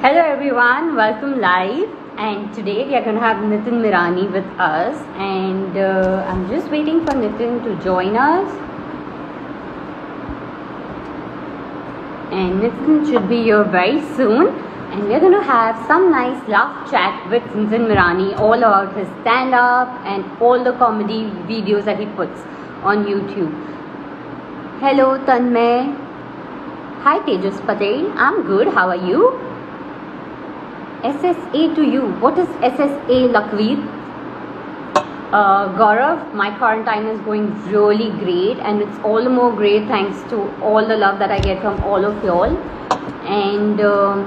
Hello everyone, welcome live. And today we are going to have Nitin Mirani with us. And uh, I'm just waiting for Nitin to join us. And Nitin should be here very soon. And we're going to have some nice laugh chat with Nitin Mirani all about his stand up and all the comedy videos that he puts on YouTube. Hello Tanmay. Hi Tejas Patel. I'm good. How are you? SSA to you. What is SSA, Lakveer? Uh, Gaurav, my quarantine is going really great, and it's all the more great thanks to all the love that I get from all of y'all. And uh,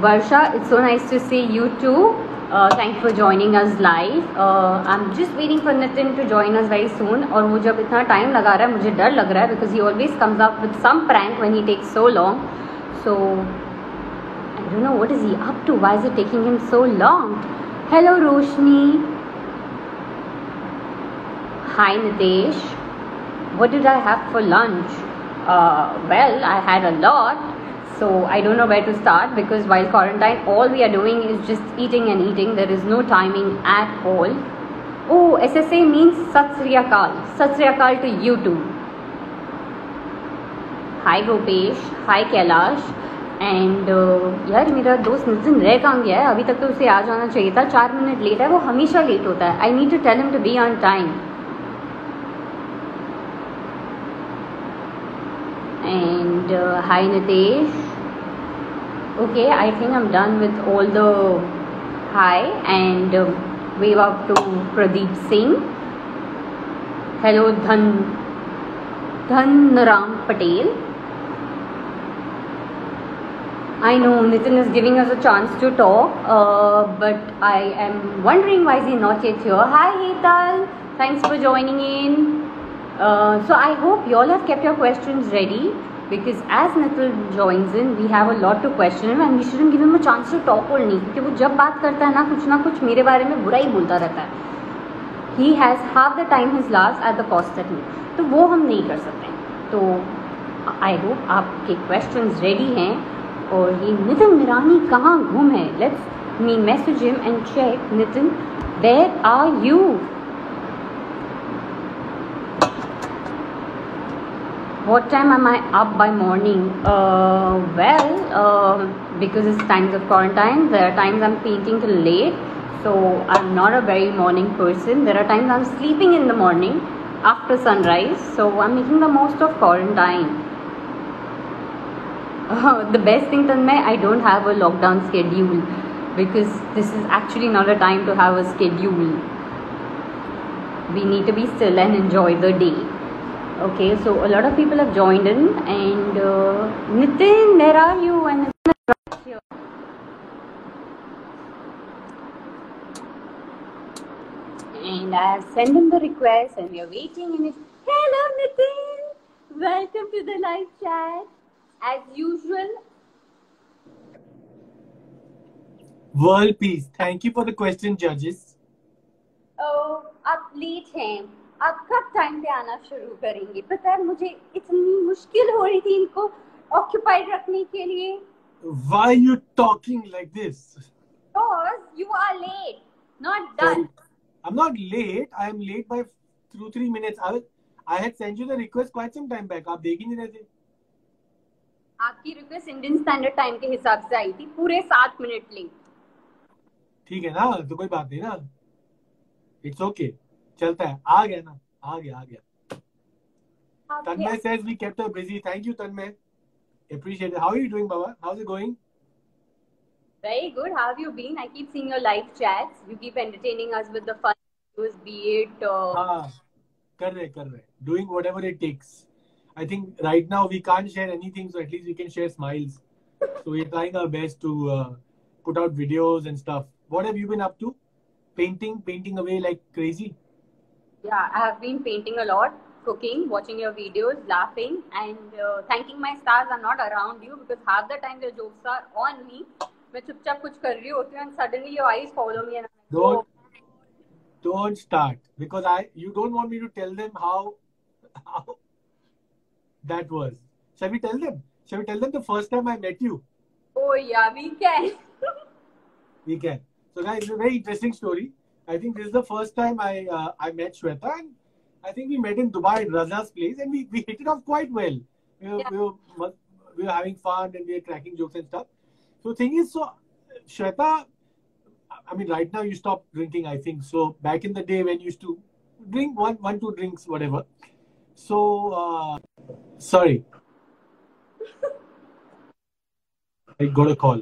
Varsha, it's so nice to see you too. Uh, thank you for joining us live. Uh, I'm just waiting for Nitin to join us very soon. और वो जब इतना time लगा रहा है मुझे डर लग रहा है because he always comes up with some prank when he takes so long. So I don't know what is he up to. Why is it taking him so long? Hello Roshni. Hi Nitesh. What did I have for lunch? Uh, well, I had a lot. So I don't know where to start because while quarantine, all we are doing is just eating and eating. There is no timing at all. Oh, SSA means Sat Sri Akal. Sat to you too. Hi Gopesh. Hi Kailash. And uh, यार मेरा दोस्त नितिन रह काम गया है। अभी तक तो उसे आ जाना चाहिए था। चार मिनट लेट है। वो हमेशा लेट होता है। I need to tell him to be on time and hi Nitesh okay I think I am done with all the hi and way up to Pradeep Singh hello Dhan Dhan Ram Patel I know Nitin is giving us a chance to talk, uh, but I am wondering why is he not yet here. Hi Hetal, thanks for joining in. Uh, so I hope you all have kept your questions ready because as Nitin joins in, we have a lot to question him and we shouldn't give him a chance to talk only क्योंकि वो जब बात करता है ना कुछ ना कुछ मेरे बारे में बुरा ही बोलता रहता है he has half the time his last at the cost at me तो वो हम नहीं कर सकते तो आई होप आपके क्वेश्चन रेडी हैं और ये नितिन मिरानी कहाँ घूम है let's me message him and check Nitin where are you what time am I up by morning? Uh, well, uh, because it's times of quarantine, there are times I'm painting till late, so I'm not a very morning person. There are times I'm sleeping in the morning after sunrise, so I'm making the most of quarantine. Uh, the best thing Tanmay, I don't have a lockdown schedule because this is actually not a time to have a schedule. We need to be still and enjoy the day. Okay, so a lot of people have joined in, and uh, Nitin, where are you? And here. And I have sent him the request, and we are waiting. And it's hello, Nitin. Welcome to the live chat. As usual, World peace. Thank you for the question, judges. oh, आप late हैं आप कब time पे आना शुरू करेंगे पता है मुझे इतनी मुश्किल हो रही थी इनको ऑक्यूपाइड रखने के लिए Why you talking like this? Because you are late, not done. I'm not late. I am late by two three minutes. I was, I had sent you the request quite some time back. आप देख ही नहीं रहे थे. आपकी request Indian standard time के हिसाब से आई थी पूरे सात मिनट लेट ठीक है ना तो कोई बात नहीं ना इट्स ओके okay. चलता है आ गया ना आ गया आ गया Tanmay says we kept her busy. Thank you, Tanmay. Appreciate it. How are you doing, Baba? How's it going? Very good. How have you been? I keep seeing your live chats. You keep entertaining us with the fun videos, be it. Uh, हाँ, कर रहे कर रहे. Doing whatever it takes. I think right now we can't share anything, so at least we can share smiles. So we're trying our best to uh, put out videos and stuff. What have you been up to? Painting, painting away like crazy. Yeah, I have been painting a lot, cooking, watching your videos, laughing, and uh, thanking my stars are not around you because half the time your jokes are on me. मैं चुपचाप कुछ कर रही होती हूँ and suddenly your eyes follow me and I'm like, Don't "Oh, don't start because I you don't want me to tell them how how that was. Shall we tell them? Shall we tell them the first time I met you? oh yeah, we can. we can. So, guys, it's a very interesting story. I think this is the first time I uh, I met Shweta, and I think we met in Dubai at Raza's place, and we, we hit it off quite well. We were, Yeah. we, were, we were having fun and we were cracking jokes and stuff. So, thing is, so Shweta, I mean, right now you stopped drinking, I think. So, back in the day when you used to drink one, one, two drinks, whatever. So, uh, sorry. I got a call.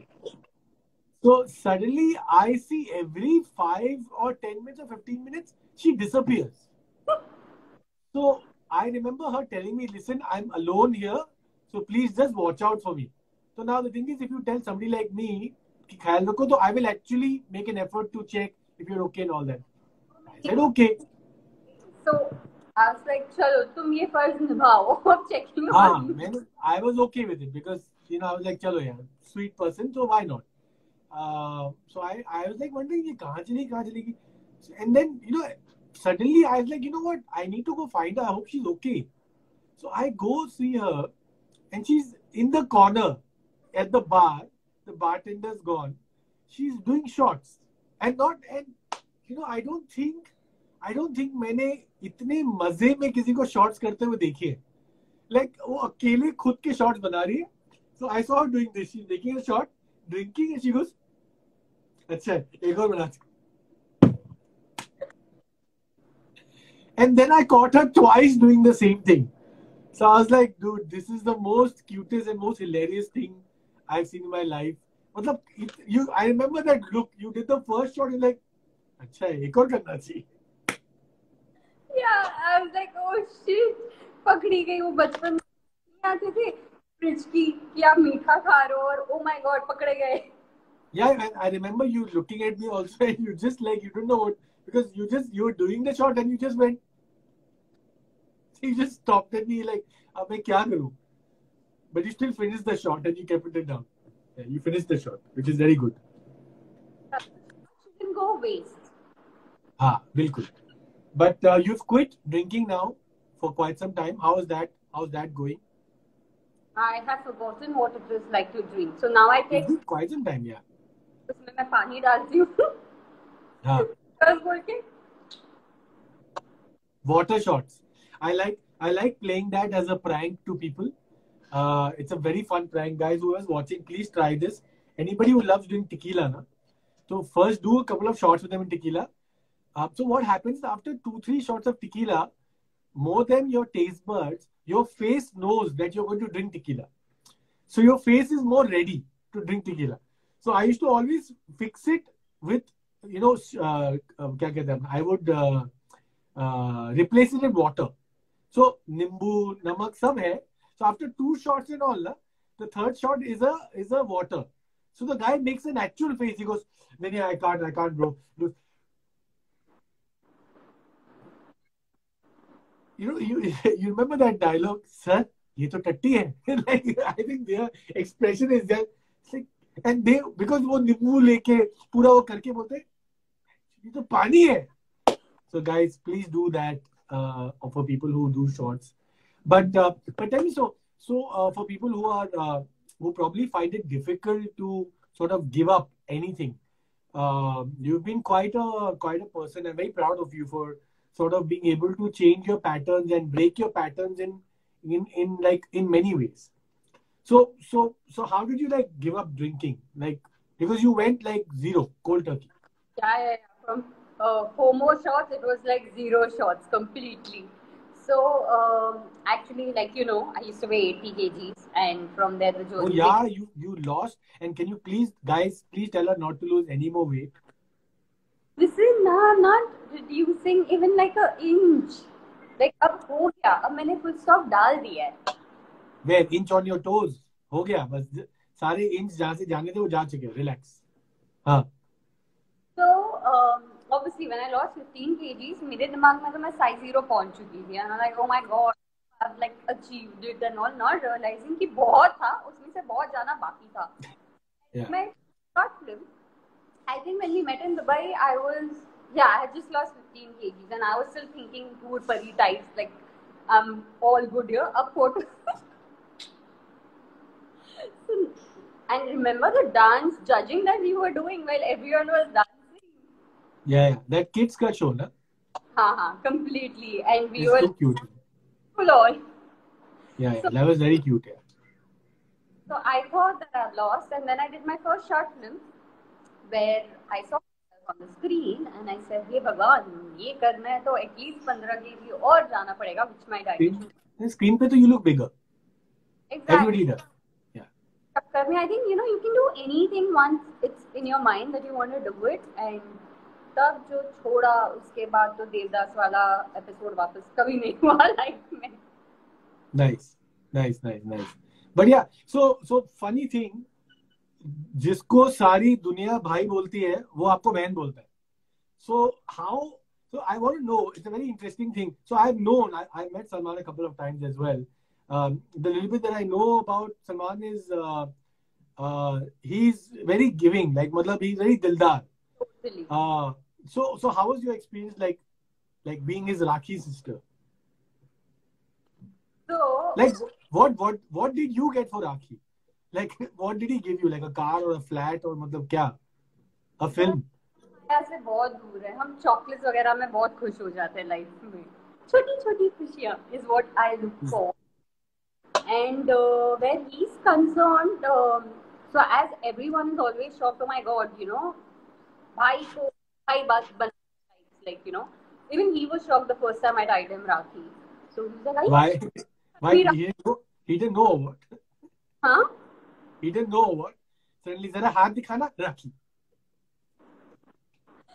So suddenly I see every five or 10 minutes or 15 minutes, she disappears. so I remember her telling me, listen, I'm alone here. So please just watch out for me. So now the thing is, if you tell somebody like me, so I will actually make an effort to check if you're okay and all that. I said, okay. So I was like, चलो तुम ये फर्ज निभाओ of checking हाँ, on you. मैंने I was okay with it because you know I was like चलो यार sweet person so why not uh, so I I was like wondering ये कहाँ चली कहाँ चलेगी and then you know suddenly I was like you know what I need to go find her I hope she's okay so I go see her and she's in the corner at the bar the bartender's gone she's doing shots and not and you know I don't think I don't think मैंने इतने मज़े में किसी को shorts करते हुए देखे like like, वो अकेले खुद के शॉर्ट्स बना रही है। So I saw doing this she making a shot drinking and she goes अच्छा एक और बना and then I caught her twice doing the same thing so I was like dude this is the most cutest and most hilarious thing I have seen in my life मतलब you I remember that look you did the first shot you like अच्छा एक और करना चाहिए. Yeah, I was like, oh shit, पकड़ी गई वो बचपन में आते थे फ्रिज की कि आप मीठा खा रहे हो और oh my god पकड़े गए. Yeah, and I remember you looking at me also, and you just like you don't know what because you just you were doing the shot and you just went. You just stopped at me like, अब मैं क्या करूँ? But you still finished the shot and you kept it down. Yeah, you finished the shot, which is very good. Shouldn't go waste. हाँ, बिल्कुल. But uh, you've quit drinking now for quite some time. How is that? How's that going? I have forgotten what it is like to drink. So now I take It's quite some time, yeah. उसमें मैं पानी डालती हूँ हाँ. बस बोल के water shots. I like I like playing that as a prank to people. Uh, it's a very fun prank, guys. Who is watching, please try this. Anybody who loves doing tequila, na? So first do a couple of shots with them in tequila. um, so what happens after two, three shots of tequila, more than your taste buds, your face knows that you're going to drink tequila. So your face is more ready to drink tequila. So I used to always fix it with, you know, uh, uh I would uh, uh, replace it with water. So nimbu, namak, some hai. So after two shots and all, the third shot is a is a water. So the guy makes an actual face. He goes, "Nani, I can't, I can't, bro." You know, you you remember that dialogue, sir? ये तो टट्टी है. like I think their expression is that, it's like, and they because वो नींबू लेके पूरा वो करके बोलते, हैं, ये तो पानी है. So guys, please do that uh, for people who do shots. But uh, but tell me so so uh, for people who are uh, who probably find it difficult to sort of give up anything. Uh, you've been quite a quite a person. I'm very proud of you for sort of being able to change your patterns and break your patterns in in in like in many ways. So so so how did you like give up drinking? Like because you went like zero cold turkey. Yeah, yeah, yeah. From uh, homo shots, it was like zero shots completely. So um, actually, like you know, I used to weigh 80 kgs, and from there the journey Oh yeah, you you lost. And can you please, guys, please tell her not to lose any more weight. This is not not reducing even like a inch. Like अब हो गया अब मैंने full stop डाल दिया है Where inch on your toes. हो गया बस सारे इंच जहाँ से जाने थे वो जा चुके रिलैक्स हाँ So um, obviously when I lost 15 kgs मेरे दिमाग में तो मैं size zero पहुँच चुकी थी and I'm like oh my god I've like achieved it and all not realizing कि बहुत था उसमें से बहुत जाना बाकी था Yeah. मैं I think when we met in Dubai I was yeah I had just lost 15 kgs and I was still thinking poor pari types like I'm all good here अब photo so And remember the dance judging that we were doing while everyone was dancing? Yeah, that kids ka show, na? Haha, completely. And we It's were so cute. full on. Yeah, yeah. So- that was very cute. Yeah. So I thought that I've lost, and then I did my first short film where I saw on the screen and I said, "हे भगवान ये करना है तो at least 15 kg और जाना पड़ेगा which my diet Screen, pe to you look bigger. exactly Everybody does. Yeah. I think you know you can do anything once it's in your mind that you want to do it and तब जो छोड़ा उसके बाद तो देवदास वाला episode वापस कभी नहीं हुआ लाइफ में Nice, nice, nice, nice. But yeah, so so funny thing, जिसको सारी दुनिया भाई बोलती है वो आपको बहन बोलता है. So how? So I want to know. It's a very interesting thing. So I've known. I, I met Salman a couple of times as well. Um, the little bit that I know about Salman is uh, uh, he's very giving. Like, matlab, he's very dildar. totally Uh, so so how was your experience like like being his Rakhi sister? so Like what what what did you get for Rakhi? Like what did he give you? Like a car or a flat or मतलब क्या? A film? यहाँ से बहुत दूर है हम chocolates वगैरह में बहुत खुश हो जाते हैं लाइफ में छोटी छोटी खुशियाँ is what I look for and where he is concerned so as everyone is always shocked oh my god you know भाई को भाई बात बन like you know even he was shocked the first time I tied him Rakhi. So he was like, "Are you Why? Why he didn't know? He didn't know what? huh? He didn't know what. Suddenly, Zara hath dikhana, Rakhi.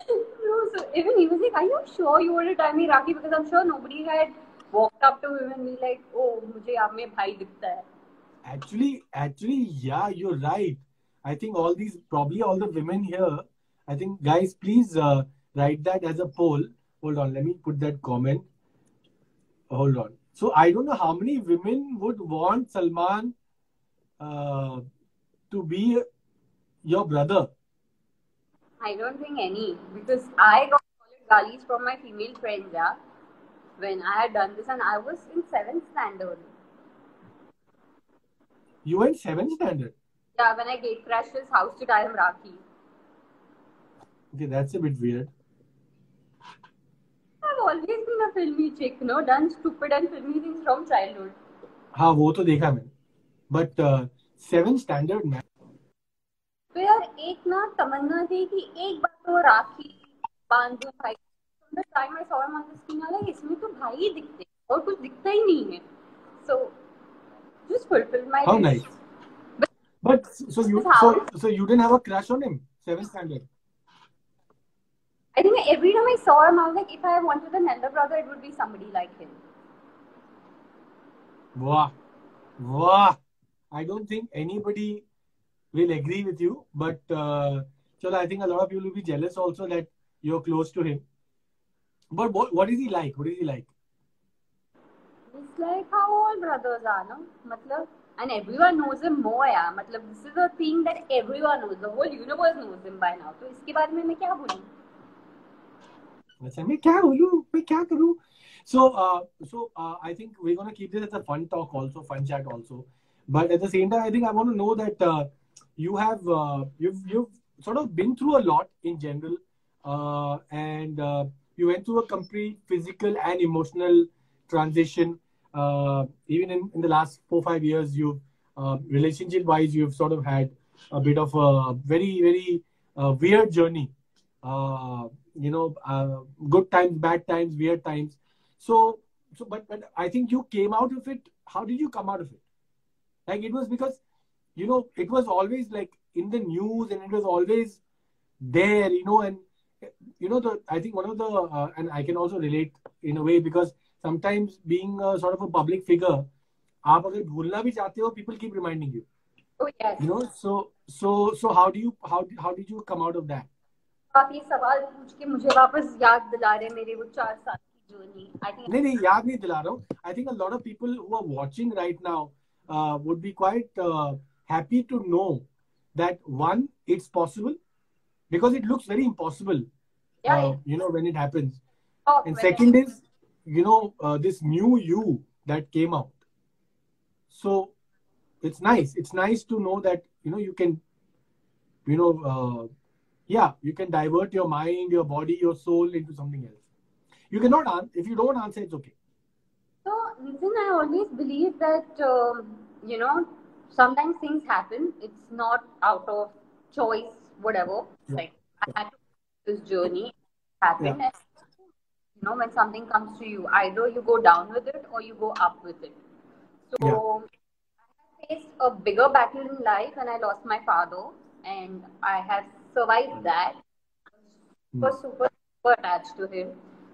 No, so even he was like, Are you sure you wanted to tie me Rakhi? Because I'm sure nobody had walked up to him and be like, Oh, mujhe aap mein bhai dikhta hai. Actually, actually, yeah, you're right. I think all these, probably all the women here, I think, guys, please uh, write that as a poll. Hold on, let me put that comment. Hold on. So I don't know how many women would want Salman. Uh, to be your brother. I don't think any because I got solid galis from my female friends, yeah. When I had done this and I was in seventh standard. You were in seventh standard. Yeah, when I gate crashed his house to tie him Rakhi. Okay, that's a bit weird. I've always been a filmy chick, you know, done stupid and filmy things from childhood. हाँ वो तो देखा मैंने but seven standard में तो यार एक ना तमन्ना थी कि एक बार तो राखी बांधू भाई saw him on the screen, I was like, इसमें तो भाई ही दिखते हैं और कुछ दिखता ही नहीं है so just fulfilled my how. Nice but so you? So so you didn't have a crush on him seven standard I think every time I saw him, I was like, if I wanted an elder brother, it would be somebody like him. Wow. Wow. I don't think anybody will agree with you, but uh, Chala, I think a lot of people will be jealous also that you're close to him. But what, what is he like? What is he like? It's like how all brothers are, no? Matlab, and everyone knows him more, yeah. Matlab, this is a thing that everyone knows. The whole universe knows him by now. तो इसके बारे में मैं क्या बोलूं? अच्छा मैं क्या बोलूं मैं क्या करूं so uh, so uh, i think we're going to keep this as a fun talk also fun chat also but at the same time i think i want to know that uh, you have uh, you've you've sort of been through a lot in general uh, and uh, you went through a complete physical and emotional transition uh, even in, in the last four five years you've uh, relationship wise you've sort of had a bit of a very very weird journey you know good times bad times weird times. So so but but i think you came out of it. How did you come out of it like it was because you know it was always like in the news and it was always there you know and you know the i think one of the uh, and i can also relate in a way because sometimes being a sort of a public figure आप अगर भूलना भी चाहते हो people keep reminding you Oh yes. you know so so so how do you how how did you come out of that आप ये सवाल पूछ के मुझे वापस याद दिला रहे हैं मेरे वो चार साल की जर्नी आई थिंक नहीं नहीं याद नहीं दिला रहा हूँ I think a lot of people who are watching uh, would be quite uh, happy to know that one, it's possible because it looks very impossible, yeah, uh, you know, when it happens. Oh, and second is, you know, uh, this new you that came out. So it's nice. It's nice to know that, you know, you can, you know, uh, yeah, you can divert your mind, your body, your soul into something else. You cannot answer. If you don't answer, it's okay. So, listen, I always believe that um, you know, sometimes things happen. It's not out of choice, whatever. Yeah. Like, I had to this journey. It happened. And, you know, when something comes to you, either you go down with it or you go up with it. So, I faced a bigger battle in life when I lost my father, and I have survived that. super, hmm. super, super attached to him.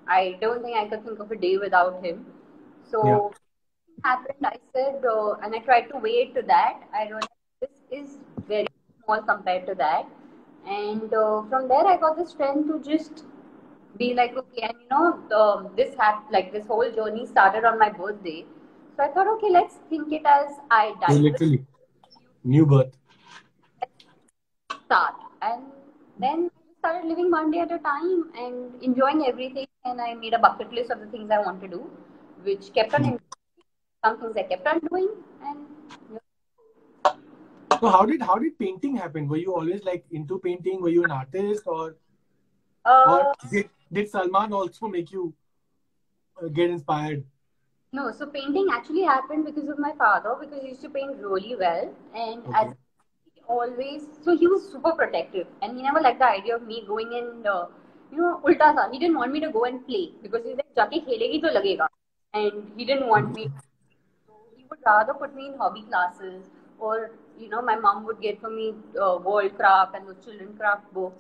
I don't think I could think of a day without him. So Yeah. Happened. I said, uh, and I tried to weigh to that. I realized this is very small compared to that. And uh, from there, I got the strength to just be like, okay, and you know, the, this hap- like this whole journey started on my birthday. So I thought, okay, let's think it as I died. literally new birth start. And then I started living one day at a time and enjoying everything. And I made a bucket list of the things I want to do, which kept on increasing some things I kept on doing and you know. so how did how did painting happen? Were you always like into painting? Were you an artist or, uh, or did, did Salman also make you uh, get inspired? No, so painting actually happened because of my father because he used to paint really well and okay. as always so he was super protective and he never liked the idea of me going in uh, you know ulta tha. he didn't want me to go and play because he was like jaake khelegi to and he didn't want me to would rather put me in hobby classes, or you know, my mom would get for me uh, world craft and the children craft books.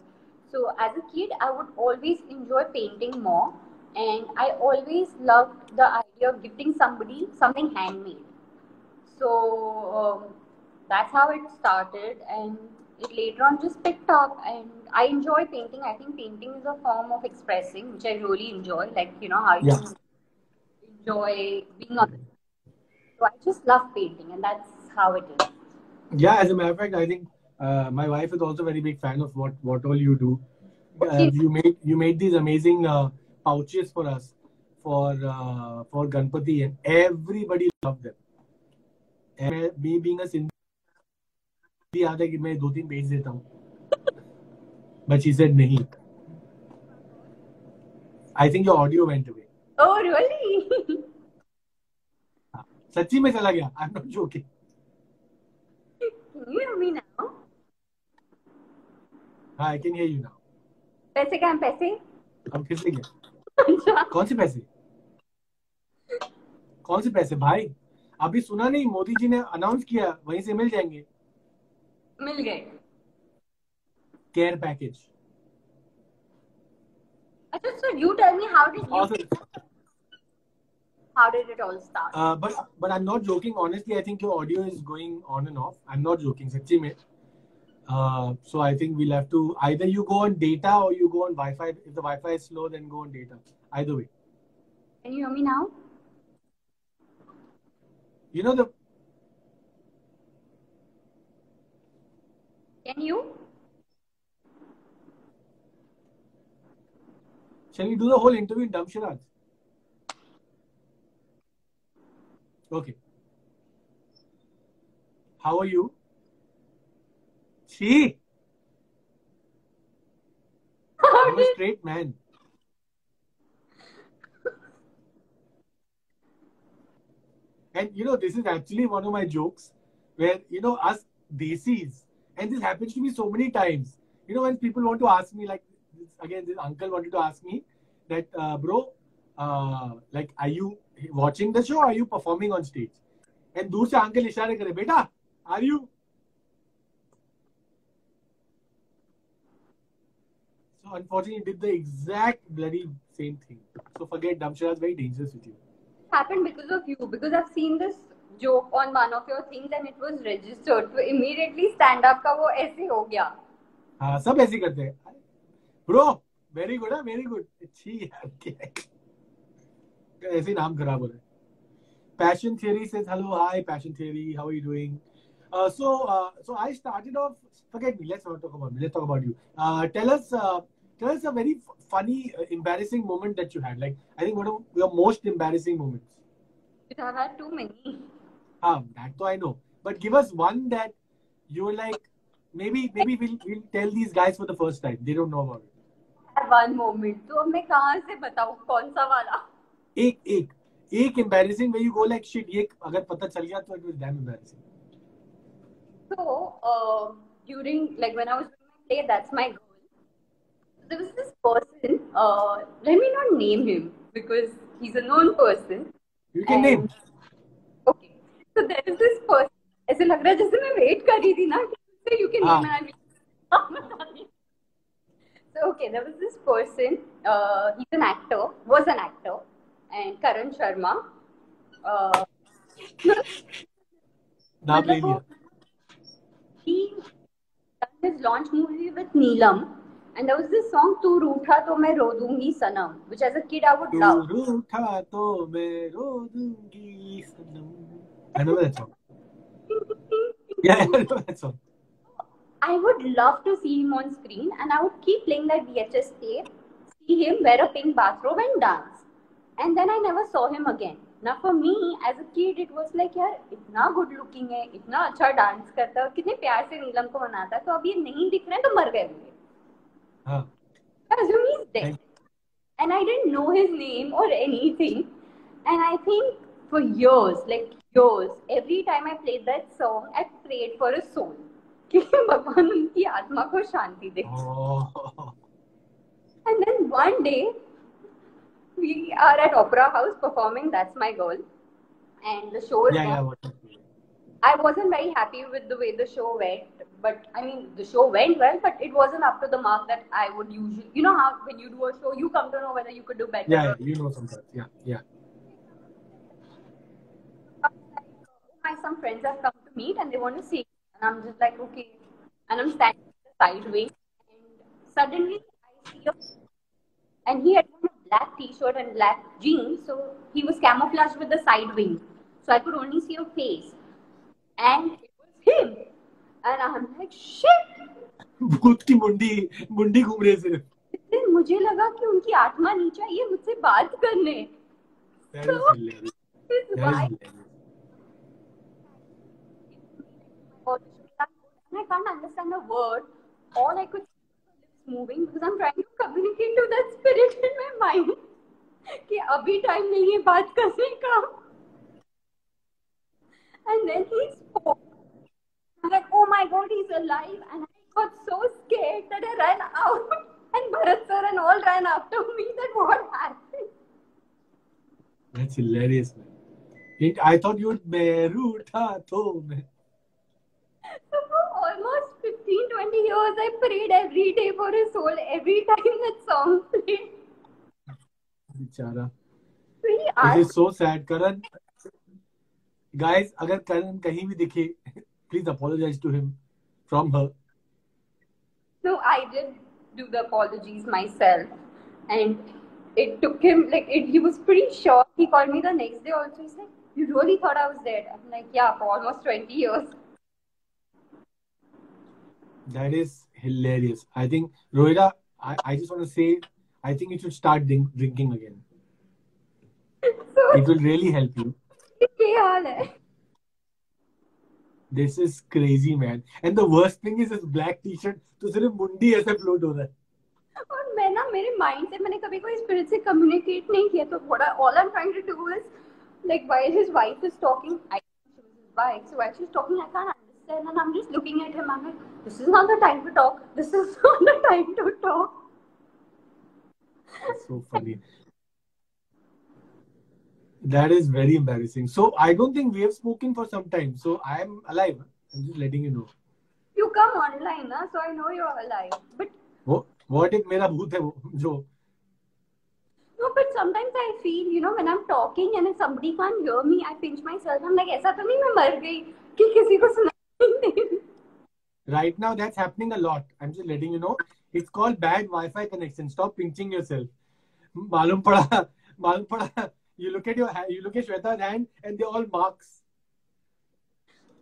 So as a kid, I would always enjoy painting more, and I always loved the idea of gifting somebody something handmade. So um, that's how it started, and it later on just picked up. And I enjoy painting. I think painting is a form of expressing, which I really enjoy. Like you know how you Yeah. enjoy being on. So I just love painting, and that's how it is. yeah as a matter of fact i think uh, my wife is also a very big fan of what what all you do uh, Okay. you made you made these amazing uh, pouches for us for uh, for ganpati and everybody loved them and मैं- me being a Sindhi याद है कि मैं दो तीन भेज देता हूँ but she said नहीं I think your audio went away Oh, really? सच्ची में चला गया। I'm not joking. Can you hear me now? हाँ I can hear you now. पैसे कहाँ पैसे? अब फिर से गया अच्छा। कौन से पैसे? कौन से पैसे? भाई अभी सुना नहीं मोदी जी ने अनाउंस किया वहीं से मिल जाएँगे। मिल गए। केयर पैकेज अच्छा you tell me how did you awesome. how did it all start? Uh, but but I'm not joking. Honestly, I think your audio is going on and off. I'm not joking, Uh, so I think we'll have to either you go on data or you go on Wi-Fi. If the Wi-Fi is slow, then go on data. Either way. Can you hear me now? You know the. Can you? Shall we do the whole interview in Damshiraj? Okay. How are you? See, I'm a straight man. And you know, this is actually one of my jokes where, you know, us desis, and this happens to me so many times. You know, when people want to ask me, like, again, this uncle wanted to ask me that, uh, bro, uh, like, are you watching the show are you performing on stage? And दूर से uncle इशारे करे, बेटा, are you? So unfortunately, did the exact bloody same thing. So forget, Damshara is very dangerous with you. happened because of you because I've seen this joke on one of your things and it was registered. So immediately stand up का वो ऐसे हो गया. हाँ सब ऐसे ही करते हैं ब्रो वेरी गुड है वेरी गुड अच्छी यार क्या है? ऐसे ही नाम खराब हो रहा है passion theory says hello hi passion theory how are you doing uh, so uh, so i started off forget me let's not talk about me let's talk about you uh, tell us uh, tell us a very f- funny uh, embarrassing moment that you had like i think one of your most embarrassing moments I've had too many. ah that though i know but give us one that you were like, maybe maybe we'll we'll tell these guys for the first time. They don't know about it. One moment तो अब मैं कहाँ से बताऊँ कौन सा वाला एक एक एक embarrassing where you go like shit ये अगर पता चल गया तो it was damn embarrassing. So, uh, during, like, when I was doing my play, that's my goal. There was this person, uh, let me not name him because he's a known person. You can And- name. Okay. So, there is this person, ऐसे लग रहा है जैसे मैं wait कर रही थी ना कि you can हाँ. name and हाँ, बता दी. So, okay, there was this person, uh, he's an actor, was an actor, and Karan Sharma. Uh, नाम ले लिया. he done his launch movie with Neelam, and there was this song "तू रूठा तो मैं रो दूंगी सनम," which as a kid I would love. तू रूठा तो मैं रो दूंगी सनम. I know that song. Yeah, I know that song. I would love to see him on screen, and I would keep playing that VHS tape, see him wear a pink bathrobe and dance, And then I never saw him again. Now for me as a kid, it was like यार इतना good looking है, इतना अच्छा dance करता है, कितने प्यार से नीलम को मनाता है, तो अब ये नहीं दिख रहे हैं तो मर गए होंगे. हाँ. Assume he's dead. And I didn't know his name or anything. And I think for years, like years, every time I played that song, I prayed for a soul. कि भगवान उनकी आत्मा को शांति दे. Oh. And then one day, we are at Opera House performing That's My Goal. And the show is Yeah, yeah. What? I wasn't very happy with the way the show went, but I mean, the show went well, but it wasn't up to the mark that I would usually. You know how when you do a show, you come to know whether you could do better. Yeah, yeah. You know some parts. Yeah, yeah. My some friends have come to meet and they want to see, and I'm just like, okay, and I'm standing sideways, and suddenly I see a, and he had black T-shirt and black jeans, so he was camouflaged with the side wing, so I could only see a face, and it was him, and I'm like, shit. भूत की मुंडी मुंडी घूम रही है सिर्फ़ मुझे लगा कि उनकी आत्मा नीचे आई है मुझसे बात करने I can't understand a word. All I could moving because I'm trying to communicate to that spirit in my mind कि अभी टाइम नहीं है बात करने का. And then he spoke. I'm like, oh my god, he's alive. And I got so scared that I ran out. And Bharat sir and all ran after me that what happened. That's hilarious, man. It, I thought you would मैं रूठा तो मैं So for almost 15, 20 years, I prayed every day for his soul every time that song played. बेचारा So he It asked, is so sad. Karan, guys, अगर करण कहीं भी दिखे, please apologize to him from her. no, I did do the apologies myself. And it took him, like, it, he was pretty shocked. He called me the next day also. He's like, You really thought I was dead? I'm like, Yeah, for almost 20 years. That is hilarious. I think Rohira, I, I just want to say, I think you should start drink, drinking again. So, It will really help you. ये हाल है. This is crazy, man. And the worst thing is this black t-shirt. तो सिर्फ मुंडी ऐसे float हो रहा है. और मैं ना मेरे माइंड से मैंने कभी कोई स्पिरिट से कम्युनिकेट नहीं किया तो what I, all I'm trying to do is like while his wife is talking I she was his wife so while she's talking I can't understand and I'm just looking at him I'm like this is not the time to talk this is not the time to talk That's so funny. That is very embarrassing. So I don't think we have spoken for some time. So I am alive. I'm just letting you know. you come online na so I know you're alive but What, what if मेरा भूत है वो जो no but sometimes I feel you know when I'm talking and if somebody can't hear me I pinch myself I'm like ऐसा तो नहीं मैं मर गई कि किसी को सुनाई नहीं Right now, that's happening a lot. I'm just letting you know. It's called bad Wi-Fi connection. Stop pinching yourself. मालूम पड़ा मालूम पड़ा you look at your hand, you look at Shweta's hand and they're all marks.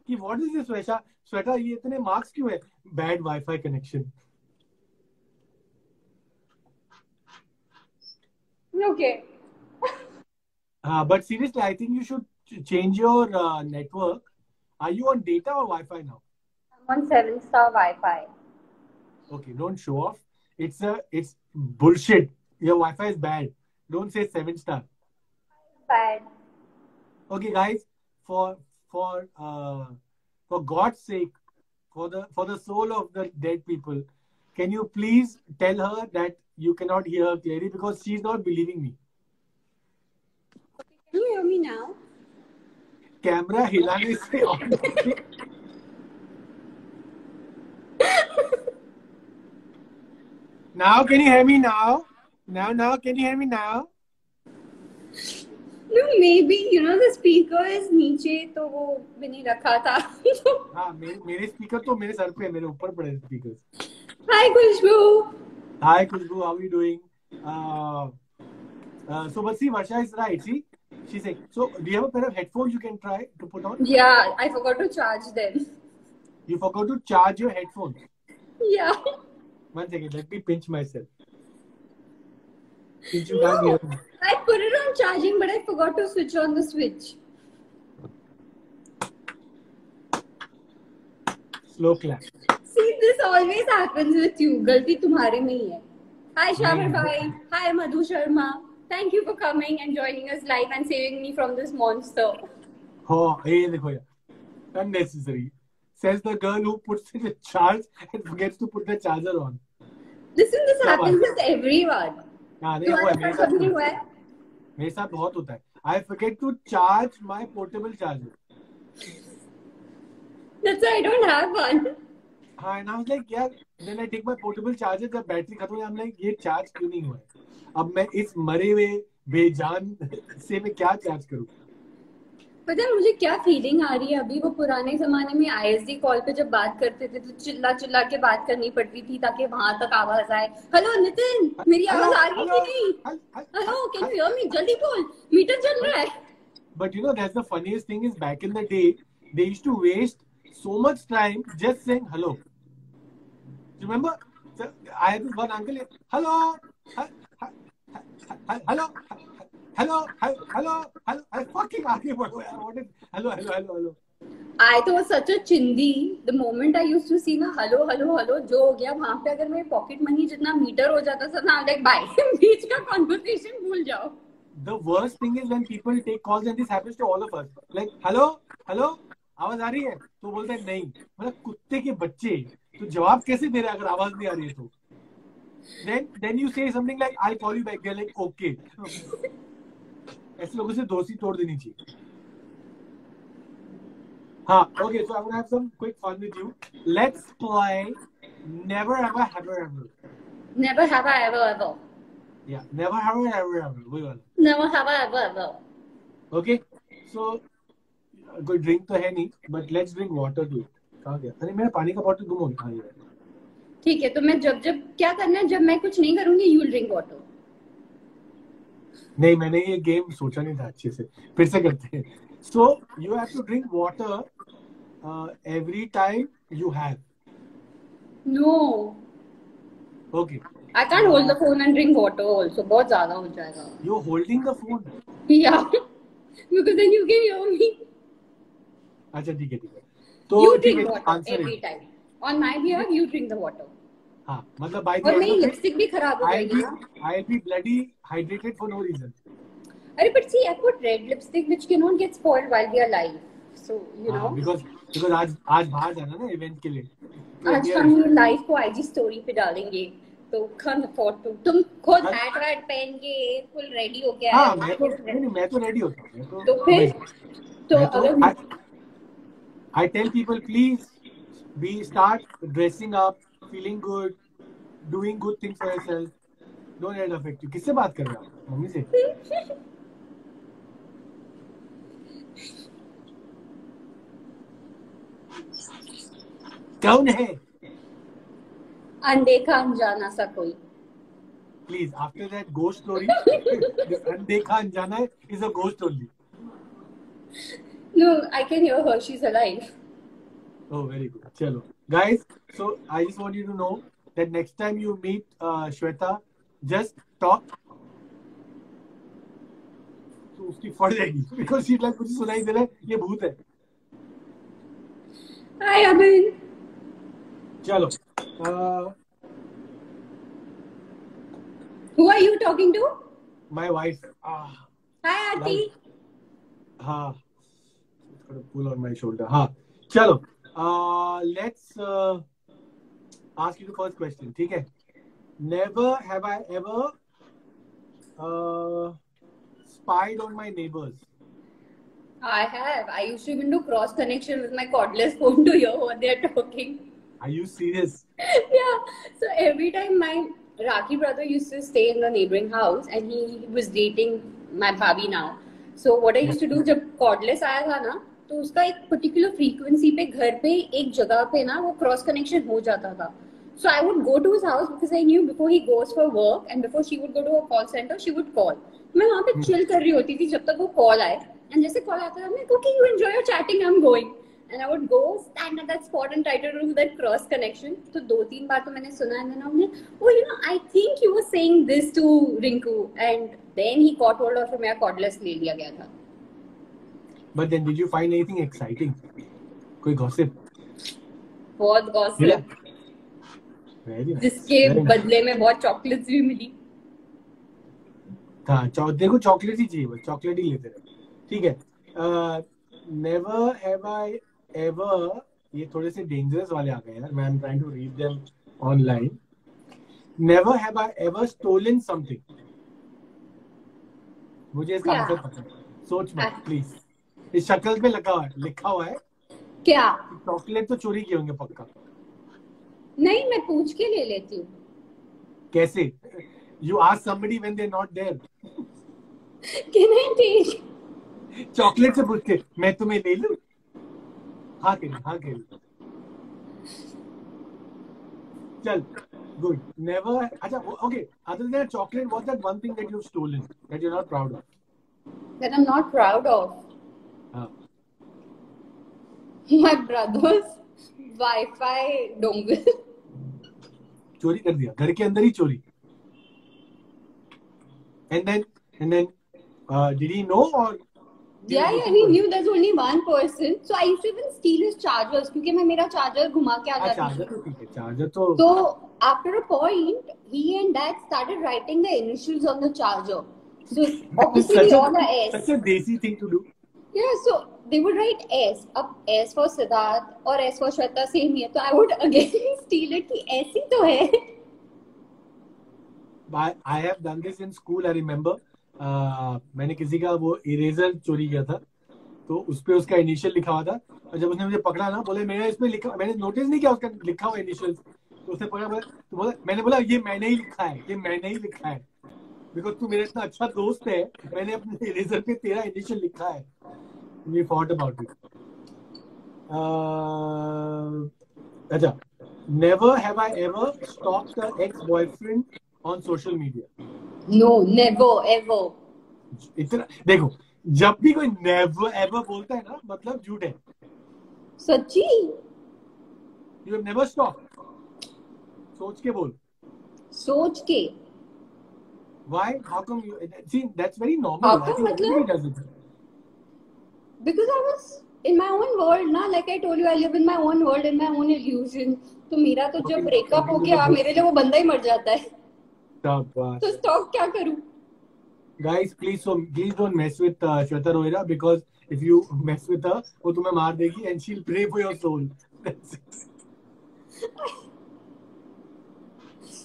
कि what is this Shweta? Shweta ये इतने marks क्यों है? Bad Wi-Fi connection. okay Uh, but seriously, I think you should ch- change your uh, network. are you on data or Wi-Fi now? I'm on seven star Wi-Fi. Okay, don't show off. It's a it's bullshit. Your Wi-Fi is bad. Don't say seven star. Bad. Okay, guys, for for uh for God's sake, for the for the soul of the dead people, can you please tell her that you cannot hear her clearly because she's not believing me. Can you hear me now? Camera हिलाने से now can you have me now now now can you have me now no maybe you know the speaker is नीचे तो वो मैंने रखा था। हाँ मेरे मेरे स्पीकर तो मेरे सर पे मेरे ऊपर पड़े speaker hi Khushboo. Hi Khushboo how are you doing uh, uh, so but see, Varsha is right. See, She said, so do you have a pair of headphones you can try to put on? Yeah, I forgot to charge them. You forgot to charge your headphones. Yeah. One second, let me pinch myself. Pinch you no, I put it on charging, but I forgot to switch on the switch. Slow clap. See, this always happens with you. Galti tumhare mein hi. Hi, Shamir hmm. bhai. Hi, Madhu Sharma. Thank you for coming and joining us live and saving me from this monster. Oh, hey, देखो यार. Unnecessary. Says the girl who puts in a charge and forgets to put the charger on. Listen, this क्या happens बात? with everyone. हाँ नहीं हुआ है, तुम्हारे मेरे साथ साथ कभी हुआ है? मेरे साथ बहुत होता है. I forget to charge my portable charger. That's why I don't have one. हाँ and I was like यार then I take my portable charger जब बैटरी खत्म हुई I'm like ये चार्ज क्यों नहीं हुआ है? अब मैं इस मरे हुए बेजान से मैं क्या चार्ज करूँ? पता है मुझे क्या फीलिंग आ रही है अभी? वो पुराने जमाने में आईएसडी कॉल पे जब बात करते थे तो चिल्ला चिल्ला के बात करनी पड़ती थी ताकि वहाँ तक आवाज़ आए। हेलो नितिन मेरी आवाज़ आ रही है कि नहीं hello can you hear me जल्दी बोल मीटर चल रहा है। But you know, that's the funniest thing is back in the day, they used to waste so much time just saying hello. Remember? I had this one uncle, hello, hello, hello, hello, hello. I fucking आगे बढ़ो यार. What is hello, hello, hello, hello? I तो such a चिंदी the moment I used to see ना hello hello hello जो हो गया वहाँ पे अगर मेरे पॉकेट मनी जितना मीटर हो जाता था ना लाइक बाय बीच का कन्वर्सेशन भूल जाओ The worst thing is when people take calls and this happens to all of us. Like, hello, hello, आवाज़ आ रही है तो बोलते हैं नहीं मतलब कुत्ते के बच्चे तो जवाब कैसे दे रहे अगर आवाज़ नहीं आ रही है तो? Then then you say something like I call you back Gayle like okay ऐसे लोगों से दोस्ती तोड़ देनी चाहिए। हाँ okay so I have some quick fun with you let's play never have I have ever never have I ever ever या never have I ever ever वही वाला। Never have I ever ever okay so कोई drink तो है नहीं but let's drink water to कहाँ गया? अरे मेरा पानी का बॉटल गुम हो गया। हाँ, ये। ठीक है तो मैं जब जब क्या करना है? जब मैं कुछ नहीं करूँगी यू ड्रिंक वाटर नहीं मैंने ये गेम सोचा नहीं था अच्छे से। फिर से करते हैं। So you have to drink water every time you have no okay I can hold the phone and drink water also बहुत ज़्यादा हो जाएगा। यू होल्डिंग द फ़ोन या because then you can hear me अच्छा ठीक है ठीक है। तो ठीक ड्रिंक है water every time on my behalf you drink the water हाँ मतलब बाय और मेरी लिपस्टिक भी खराब हो जाएगी ना। I be bloody hydrated for no reason अरे but see I put red lipstick which can not get spoiled while we are live so you know because because आज आज बाहर जाना ना इवेंट के लिए। तो आज हम लाइव को आईजी स्टोरी पे डालेंगे। तो तुम खुद हाँ। हैट वैट पहन के फुल रेडी हाँ आए। मैं तो नहीं मैं तो रेडी होता हूँ। तो तो फिर तो तो अगर I, tell people please be start dressing up feeling good doing good things for yourself don't let it affect you किससे बात कर रहे हो? मम्मी से कौन है अनदेखा अनजाना सा कोई please after that ghost story अनदेखा अनजाना is a ghost only I can hear her she is alive Oh, very good. Chalo. Guys, so I just want you to know that next time you meet uh, Shweta, just talk. तो उसकी फट जाएगी because she like मुझे सुनाई दे रहा है ये भूत है हाय अमिन चलो uh, Who are you talking to? my wife ah Hi, हाँ got a pull on my shoulder हाँ चलो uh, let's uh, ask you the first question ठीक है never have I ever uh, spied on my neighbors I have. I used to even do cross connection with my cordless phone to hear what they are talking. are you serious yeah. So every time my Raki brother used to stay in the neighboring house and he was dating my bhabhi now. So what I used to do जब cordless आया था ना तो उसका एक particular frequency पे घर पे एक जगह पे ना वो क्रॉस कनेक्शन हो जाता था। So I would go to his house because I knew before he goes for work and before she would go to a call centre she would call मैं वहाँ पे hmm. चिल कर रही होती थी जब तक वो कॉल आए। एंड जैसे कॉल आता था मैं okay you enjoy your chatting I am going and I would go stand at that spot and try to do that cross connection तो दो तीन बार तो मैंने सुना and then I was oh you know I think you were saying this to Rinku and then he caught hold of मेरा cordless ले लिया गया था। But then did you find anything exciting कोई gossip बहुत gossip. very nice जिसके very nice. बदले में बहुत चॉकलेट्स भी मिली. हाँ चौ, देखो चॉकलेट ही चाहिए बस चॉकलेट ही लेते रहे ठीक है नेवर हैव आई एवर ये थोड़े से डेंजरस वाले आ गए यार मैं am trying to read them online never have I ever stolen something मुझे इसका? आंसर पता है सोच मत। प्लीज़ इस शक्ल पे लगा हुआ है लिखा हुआ है क्या? चॉकलेट तो चोरी किए होंगे पक्का नहीं मैं पूछ के ले लेती हूँ. कैसे you ask they're not there Can I take? Chocolate से पूछ के मैं तुम्हें ले लूँ हाँ के हाँ के चल गुड नेवर अच्छा okay other than chocolate what that one thing that you stolen that you are not proud of that I'm not proud of. हाँ My brother's Wi-Fi dongle. चोरी कर दिया घर के अंदर ही चोरी and then and then did he know और Yeah, yeah, he knew there's only one person. So I used to even steal his chargers क्योंकि मैं मेरा चार्जर घुमा के आ हाँ जाती चार्जर. तो ठीक है चार्जर तो So after a point, he and dad started writing the initials on the charger. So obviously such a, all are S. such a desi thing to do Yeah, so they would write S. Up S for Siddharth or S for Shweta same ही है. तो I would again steal it कि S ही तो है. I, have done this in school I remember uh, मैंने किसी का वो eraser चोरी किया था तो उस पे उसका इनिशियल लिखा हुआ था और जब उसने मुझे पकड़ा ना बोले मेरा इसमें लिखा मैंने नोटिस नहीं किया उसका लिखा हुआ इनिशियल तो उसने पकड़ा बोला तो बोला मैंने बोला ये मैंने ही लिखा है ये मैंने ही लिखा है बिकॉज़ तू मेरा इतना अच्छा दोस्त है मैंने अपने इरेजर पे तेरा इनिशियल लिखा है वी फॉट अबाउट इट अच्छा never have I ever stop the ex boyfriend on social media No, never, ever. इतना देखो जब भी कोई नेवर एवर बोलता है ना मतलब झूठ है। सच्ची? यू हैव नेवर स्टॉप सोच के बोल। सोच के? Why how come you see that's very normal How come मतलब? Because I was in my own world ना like I told you I live in my own world in my own illusion तो मेरा तो जब breakup हो गया. मेरे लिए वो बंदा ही मर जाता है तो स्टॉप क्या करूँ guys please so please don't mess with uh, Shweta Rohira because if you mess with her वो तुम्हें मार देगी and she'll pray for your soul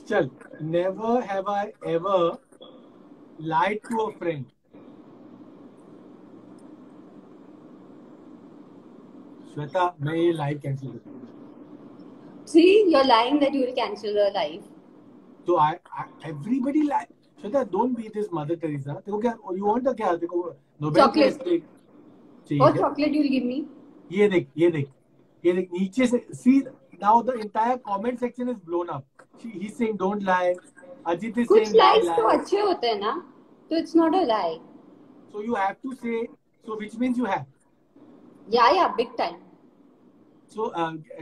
चल never have I ever lied to a friend Shweta मैं ये live cancel कर see you're lying that you will cancel your life. तो I everybody like Shweta don't be this mother Teresa देखो क्या you want क्या? देखो Nobel Chocolate. Prize चाहिए और क्या? chocolate you'll give me. ये देख ये देख ये देख नीचे से see now the entire comment section is blown up he is saying don't lie Ajit is कुछ लाइक्स तो अच्छे होते हैं ना तो it's not a lie so you have to say so which means you have yeah yeah big time so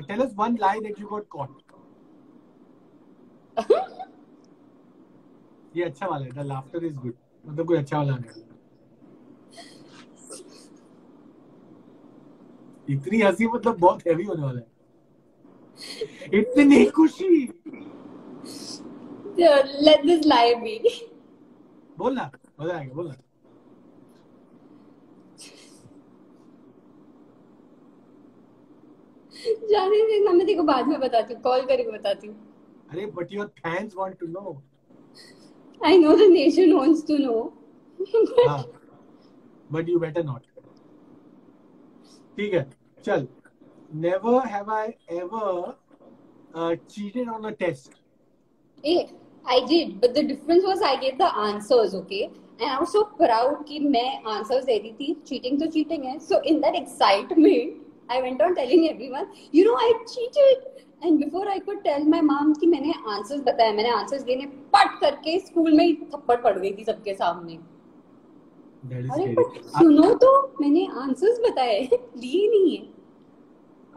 tell us one lie that you got caught ये अच्छा वाला है द लाफ्टर इज़ गुड मतलब कोई अच्छा वाला नहीं इतनी हँसी मतलब बहुत हैवी होने वाला है। इतनी खुशी। So, let this lie be. बोलना मज़ा आएगा बोलना। जाने दे ना मैं देखो बाद में बताती हूँ कॉल करके बताती हूँ। अरे but your fans want to know I know the nation wants to know but you better not ठीक है चल। Never have I ever cheated on a test A I did but the difference was I get the answers okay and I was so proud कि मैं answers दे रही थी। Cheating तो cheating है। So in that excitement I went on telling everyone, you know, I cheated. And before I could tell my mom कि मैंने answers बताया, मैंने answers देने पट करके स्कूल में ही थप्पड़ पड़ गई थी सबके सामने. अरे but सुनो तो मैंने answers बताए लिए नहीं है.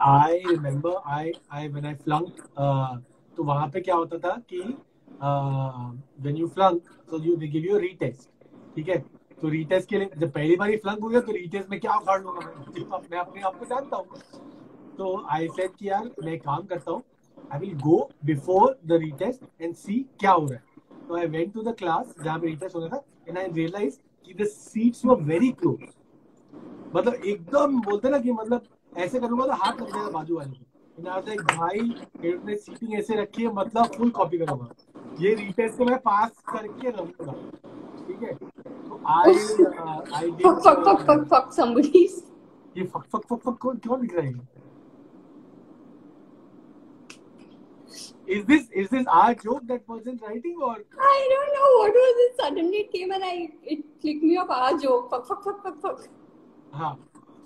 I remember I I when I flunked uh, तो वहाँ पे क्या होता था कि uh, when you flunk so you they give you a retest ठीक है तो रीटेस्ट के लिए, जब पहली बार ही फ्लंक हो गया तो रीटेस्ट में क्या उखाड़ लूँगा मैं? तो मैं अपने आप को जानता हूँ। तो आई सेड कि यार, मैं काम करता हूँ। I will go before the retest and see क्या हो रहा है। तो I went to the class जहाँ पे रीटेस्ट हो रहा था एंड आई रियलाइज़ कि the seats were very close मतलब एकदम बोलते ना कि मतलब ऐसे करूँगा तो हाथ लग जाएगा बाजू वाले को भाई ने सीटिंग ऐसे रखी है मतलब फुल कॉपी करूँगा। ये रीटेस्ट को मैं पास करके रहूँगा। ठीक है तो I I Fuck, fuck, fuck, fuck, fuck somebody. ये फक फक फक फक कौन क्यों लिख रहा है Is this is this our joke that person writing or I don't know what was it. Suddenly it came and I it clicked me off our joke. Fuck, fuck, fuck, fuck, fuck. हाँ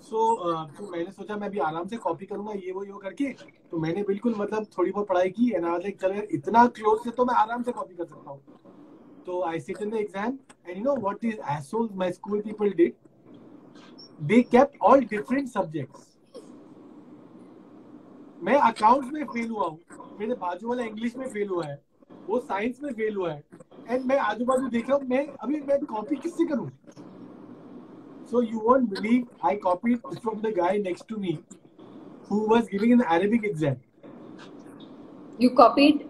सो तो मैंने सोचा मैं भी आराम से copy करूँगा ये वो ये करके तो मैंने बिल्कुल मतलब थोड़ी बहुत पढ़ाई की एंड आई लाइक चलो इतना क्लोज से तो मैं आराम से कॉपी कर सकता हूँ तो I sit in the exam and you know what is assholes my school people did they kept all different subjects मैं अकाउंट्स में फेल हुआ हूँ। मेरे बाजू वाला इंग्लिश में फेल हुआ है। वो साइंस में फेल हुआ है। एंड मैं आजू बाजू देख रहा हूँ। मैं अभी मैं कॉपी किससे करूँ? So you won't believe I copied from the guy next to me who was giving an Arabic exam. You copied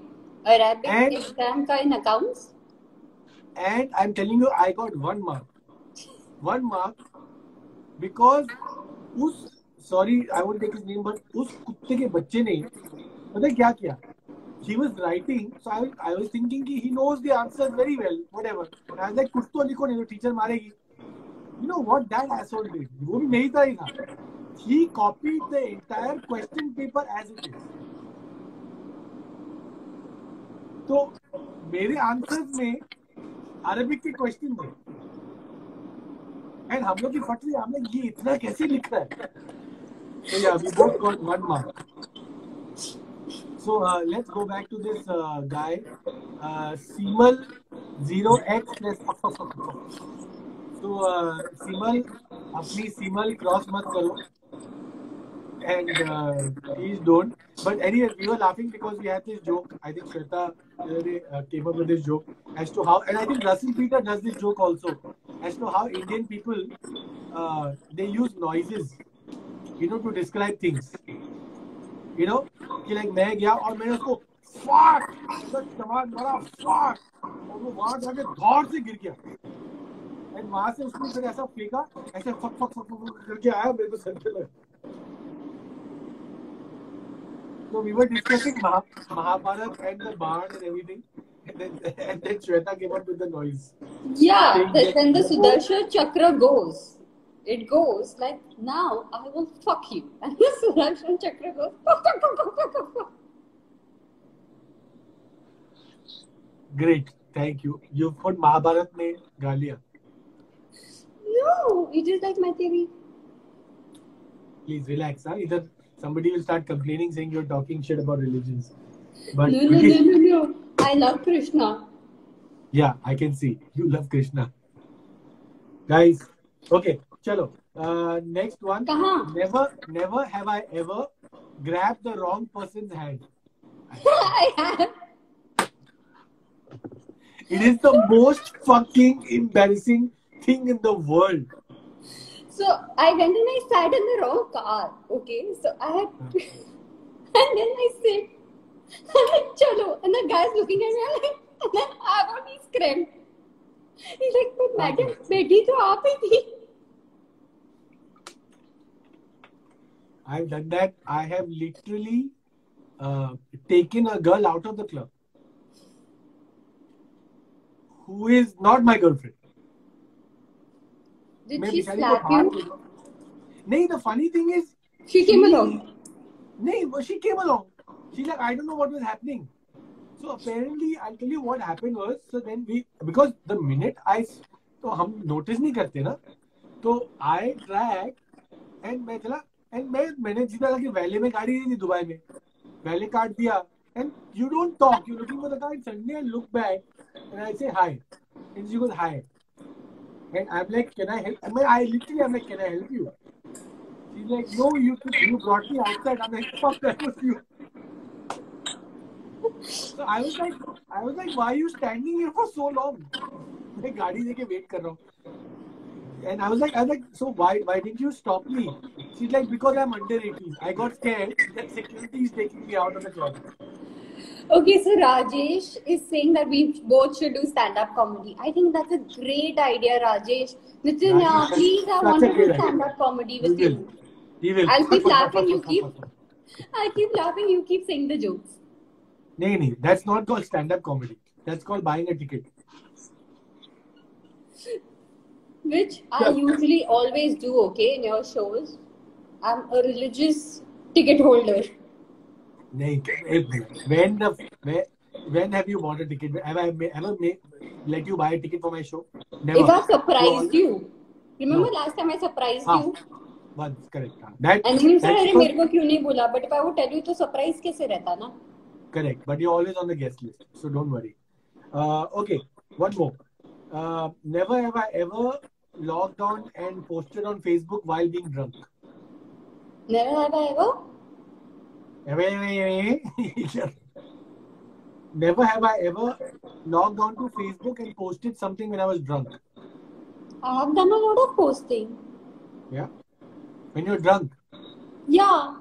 Arabic And- exam ka in accounts? And I'm telling you, I got one mark. One mark because उस I won't take his name, but उस कुत्ते के बच्चे ने पता है क्या किया? He was writing, so I, I was thinking कि he knows the answers very well, whatever. And I was like, कुछ तो लिखो नहीं तो टीचर मारेगी. You know what that asshole did? वो भी मेरी तरह ही था. He copied the entire question paper as it is. तो मेरे आंसर्स में अरबिक के क्वेश्चन थे एंड हम लोग की फट रही हम ये इतना कैसे लिख है? तो yeah we both got one mark so let's go back to this guy सीमल 0x plus तो सीमल अपनी सीमल क्रॉस मत करो। and uh, please don't. But anyway, we were laughing because we had this joke. I think Shweta uh, came up with this joke as to how, and I think Russell Peter does this joke also as to how Indian people uh, they use noises, you know, to describe things. You know, कि like मैं गया और मैंने उसको fuck, तो जवान बड़ा fuck, और वो वहां जाके धौर से गिर गया. एंड वहां से उसने फिर ऐसा फेंका ऐसे फक फक फक फक करके आया मेरे को सर पे लगा so we were discussing Mah- Mahabharat and the barn and everything. And then, and then Shweta came up with the noise. Yeah, then, then the Sudarshan Chakra goes. It goes like, now I will fuck you. And the Sudarshan Chakra goes. Great, thank you. You put Mahabharat name Galia. No, it is like my theory. Please relax. Huh? Either somebody will start complaining saying you're talking shit about religions. But No, no, no, no, no. I love Krishna. yeah, I can see. You love Krishna. Guys, okay, chalo. Uh, next one. कहाँ? Never, never have I ever grabbed the wrong person's hand. I have. It is the most fucking embarrassing thing in the world. So I went and I sat in the wrong car. Okay, so I had And then I said, I'm like, chalo. And the guy's looking at me, I'm like, and then I've already screamed. He's like, but madam, बैठी तो आप ही थी. I've done that. I have literally uh, taken a girl out of the club who is not my girlfriend. Did she slap you? नहीं, the funny thing is, She came she, along. नहीं, but she came along. She's like, I don't know what was happening. So apparently, I'll tell you what happened was. So then we, because the minute I, तो हम notice नहीं करते ना, तो I track and मैं चला and मैं मैंने सीधा लगा कि वैले में गाड़ी नहीं थी दुबई में, वैले काट दिया and you don't talk, you're looking for the car and suddenly I look back and I say hi and she goes hi and I'm like, can I help? I mean, I literally I'm like, can I help you? She's like, no, you you brought me outside. I'm like, fuck, that was you. So I was like, I was like, why are you standing here for so long? मैं गाड़ी लेके wait कर रहा हूँ. And I was like, I was like, so why why didn't you stop me? She's like, because I'm under 18. I got scared that security is taking me out of the club. Okay, so Rajesh is saying that we both should do stand up comedy. I think that's a great idea, Rajesh. Nitin, Rajesh, please, I want to do stand up comedy with you. Will. He will. I'll keep laughing. You keep. I keep laughing. You keep saying the jokes. No, no, that's not called stand up comedy. That's called buying a ticket. Which I usually always do, okay, in your shows. I'm a religious ticket holder. नहीं, when the when, when have you bought a ticket? Have I ma- ever made, let you buy a ticket for my show? Never. If I surprised No. you, remember No. last time I surprised हाँ. you? Once, correct. हाँ. That, And then you said, that's अरे because- मेरे को क्यों नहीं बोला? But if I would tell you, तो surprise कैसे रहता ना? Correct, but you're always on the guest list, so don't worry. Uh, okay, one more. Uh, never have I ever logged on and posted on Facebook while being drunk. Never have I ever. never have I ever logged on to Facebook and posted something when I was drunk. I have done a lot of posting. Yeah, when you're drunk, Yeah,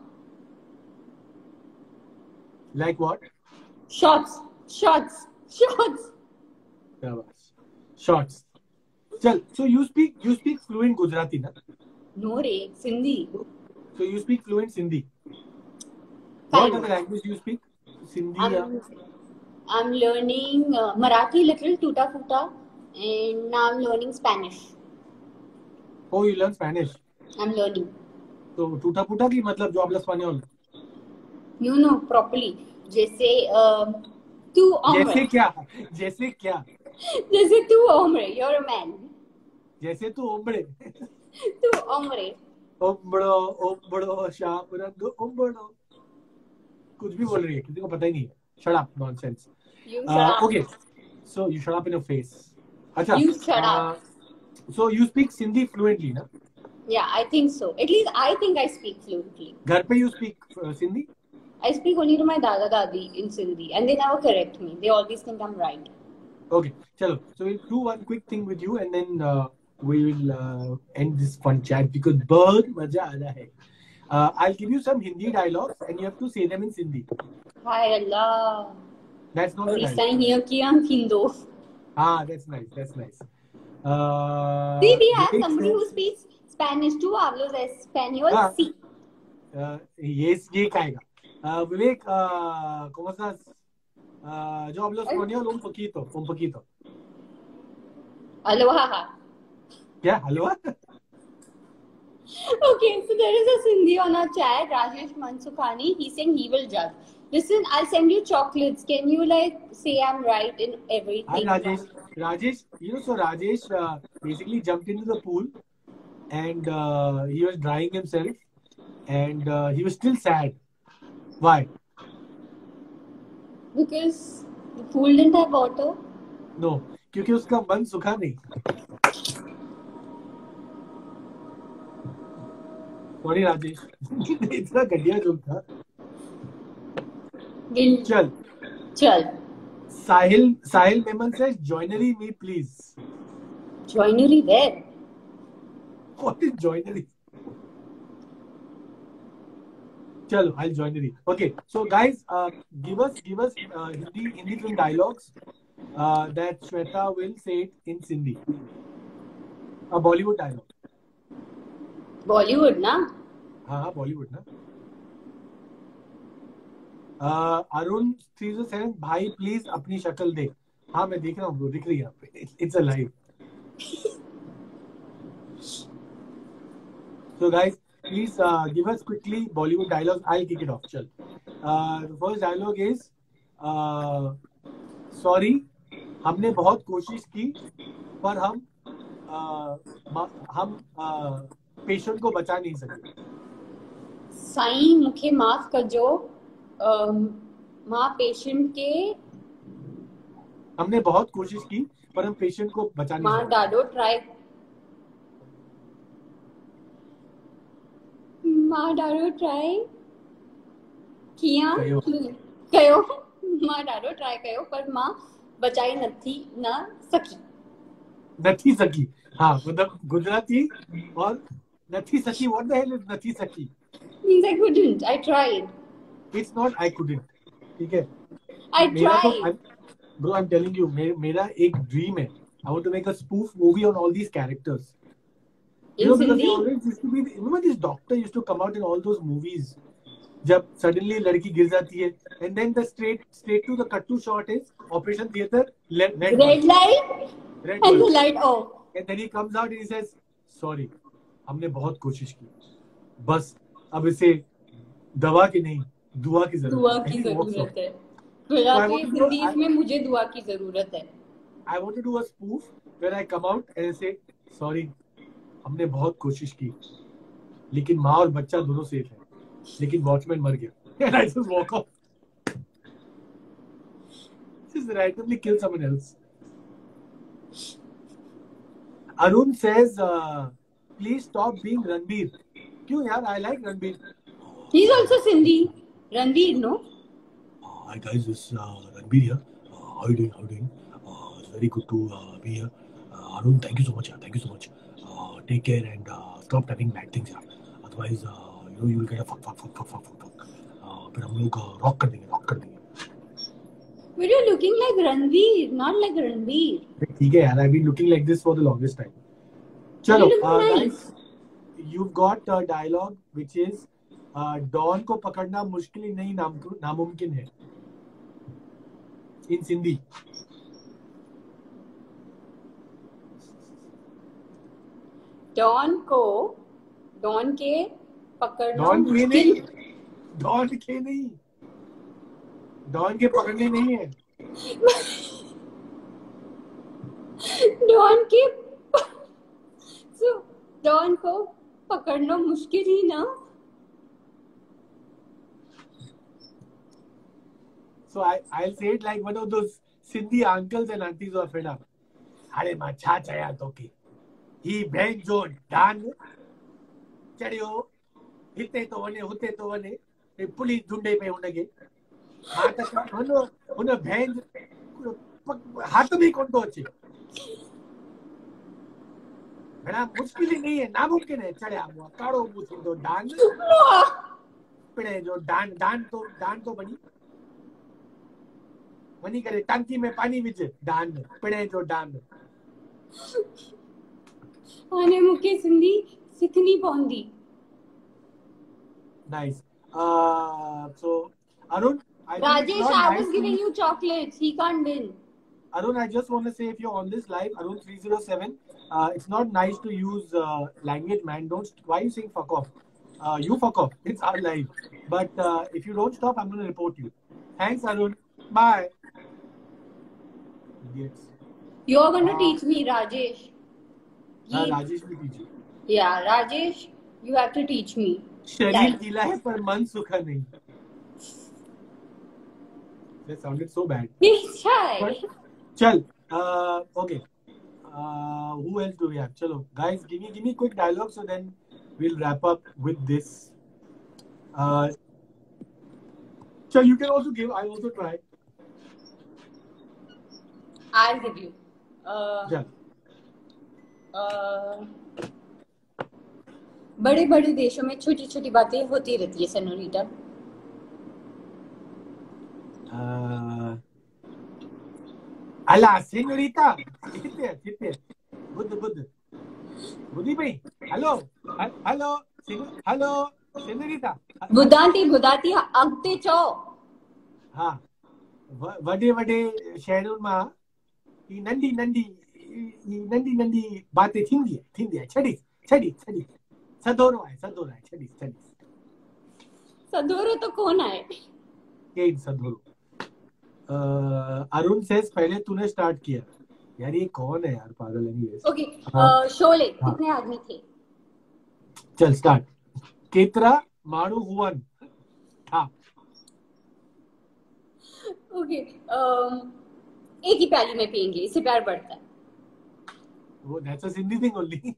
like what? shots, shots, shots. Shots. Chal, so you speak you speak fluent Gujarati, na? No re, Sindhi. So you speak fluent Sindhi. What other language do you speak? Sindhi. I'm, या- I'm learning uh, Marathi little, tuta futa, and now I'm learning Spanish. Oh, you learn Spanish. I'm learning. तो टूटा फूटा की मतलब जो आपला स्पेनियोल You know properly. जैसे uh, तू जैसे hombre. क्या जैसे क्या जैसे तू hombre, you're a man. जैसे तू ओम्बड़े तू hombre. ओम्बड़ो ओम्बड़ो शाम रंग ओम्बड़ो कुछ भी बोल रही है किसी को पता ही नहीं है shut up nonsense You shut uh, up. okay so you shut up in your face अच्छा You shut uh, so you speak Sindhi fluently ना Yeah, I think so. At least I think I speak fluently. घर पे you speak uh, Sindhi I speak only to my dada dadi in Sindhi, and they never correct me. They always think I'm right. Okay, chalo. So we'll do one quick thing with you, and then uh, we will uh, end this fun chat because बहुत मजा आ रहा है. Uh, I'll give you some Hindi dialogues and you have to say them in Sindhi. By Allah. That's not nice. here ki Hindu. Ah, that's nice. That's nice. Uh, See, we have somebody who speaks Spanish too. Hablos Espanol. Ah, sí. Uh, yes, ye caega. Uh, Vivek, uh, ¿cómo estás? Uh, yo hablo español un poquito, un poquito. Aloha. Yeah, ¿Aloha? Okay, so there is a Sindhi on our chat, Rajesh Mansukhani. He's saying he will judge. Listen, I'll send you chocolates. Can you like say I'm right in everything? Hi Rajesh. Rajesh, you know, so Rajesh uh, basically jumped into the pool and uh, he was drying himself and uh, he was still sad. Why? Because the pool didn't have water. No, क्योंकि उसका मन सूखा नहीं. Sorry Rajesh इतना घटिया joke था। गिन चल। चल। साहिल साहिल मेमन से जॉइनरी मी प्लीज़ जॉइनरी वेयर व्हाट इज़ जॉइनरी चलो I joinery okay so guys give us give us Hindi Hindi film dialogues that Shweta will say in Sindhi a Bollywood dialogue Bollywood ना? हाँ हाँ बॉलीवुड ना। अरुण थ्री सेवन भाई please अपनी शक्ल देख। हाँ मैं देख रहा हूँ दिख रही है आप it's a live so guys please give us quickly Bollywood dialogue I kick it off चल फ़र्स्ट डायलॉग इज़ सॉरी हमने बहुत कोशिश की पर हम uh, हम uh, पेशेंट को बचा नहीं सके साईं मूंखे माफ़ कजो माँ पेशेंट के हमने बहुत कोशिश की पर हम पेशेंट को बचा नहीं माँ ॾाढो ट्राई माँ ॾाढो ट्राई कयो। कयो माँ ॾाढो ट्राई कयो पर माँ बचाई नथी न सकी। नथी सकी। हाँ मतलब गुजराती और नथी सकी व्हाट द हेल इज़ नथी सकी means I couldn't I tried it's not I couldn't ठीक है I मेरा तो tried bro I am telling you मेरा एक ड्रीम है I want to make a spoof movie on all these characters you know because they always used to be remember this doctor used to come out in all those movies जब suddenly लड़की गिर जाती है and then the straight straight to the cut to shot is operation theater red red, red light red and the bulb. light off and then he comes हमने बहुत कोशिश की। बस अब इसे दवा की नहीं दुआ की ज़रूरत दुआ की ज़रूरत है। तो मुझे दुआ की ज़रूरत है। आई हमने बहुत कोशिश की लेकिन माँ और बच्चा दोनों सेफ़ लेकिन वॉचमैन मर गया। Arun please stop being Ranbir क्यों यार I like Ranbir he is also Sindhi Ranveer no Uh, hi guys, this is uh, Ranbir here. Uh, how you doing? How you doing? Uh, it's very good to uh, be here. Uh, Arun, thank you so much. Yeah, thank you so much. Uh, take care and uh, stop typing bad things. Yeah. Otherwise, uh, you know, you will get a fuck, fuck, fuck, fuck, fuck, fuck. Uh, फिर हम लोग rock कर देंगे rock कर देंगे but you're looking like Ranveer not like Ranveer ठीक है यार I've been looking like this for the longest time. चलो यू गॉट which is uh, डॉन को पकड़ना मुश्किल ही नहीं नामुमकिन है। इन सिंधी डॉन को डॉन के पकड़ना डॉन के नहीं डॉन के नहीं। डॉन के पकड़ने नहीं है। डॉन के so, डॉन को पकड़ना मुश्किल ही ना। So I I'll say it like one of those Sindhi uncles and aunties who are fed up. अरे माँ छा चया तोखे ही बहन जो डान चढ़ियो हिते तो वञे हुते तो हे पुलिस ढूंढे पे हुनखे हा त हुन हुन बहन हाथ में कोन थो अचे घणा मुश्किल ही नहीं है नामुमकिन है चढ़िया हुआ काड़ो मुंहुं थींदो डान पिणे जो डान डान तो डान तो वञी वञी करे टांकी में पानी विझ डान पिणे जो डान हाणे मूंखे सिंधी सिखणी पवंदी. Uh, I think it's Rajesh, not I nice was to- giving you chocolates. He can't win. Arun, I just want to say if you're on this live, Arun three zero seven, uh, it's not nice to use uh, language, man. Don't. Why are you saying fuck off? Uh, you fuck off. It's our live. But uh, if you don't stop, I'm going to report you. Thanks, Arun. Bye. Idiots. You're going to Ah. teach me, Rajesh. हाँ, He- Rajesh भी कीजिए yeah, Rajesh, you have to teach me. शरीर Right. गीला है पर मन सूखा नहीं That sounded so bad. He's shy. But- चल uh, okay Uh, who else do we have chalo guys give me give me quick dialogue so then we'll wrap up with this uh so you can also give i'll also try I'll give you. Uh, yeah uh, बड़े बड़े देशों में छोटी छोटी बातें होती रहती है सनोरीटा A la señorita. Sit there, sit there. Buddha, Buddha. Buddhi bhai. Hello. Hello. Hello. Señorita. Budanti, Budanti. Agte cho. हाँ वॾे वॾे शहरनि माँ ही नंढी नंढी ही नंढी नंढी बाते थींदी आहे थींदी आहे छॾी छॾी छॾी सदोरो आहे सदोरो आहे छॾी छॾी सदोरो त कोन आहे केरु सदोरो अरुण सेज पहले तूने स्टार्ट किया. यार ये कौन है यार? पागल एनीवेज ओके हाँ। शोले हाँ। कितने आदमी थे? चल स्टार्ट केतरा माणू हुवन। था। ओके एक ही प्याली में पियेंगे इससे प्यार बढ़ता है। वो that's a Sindhi thing only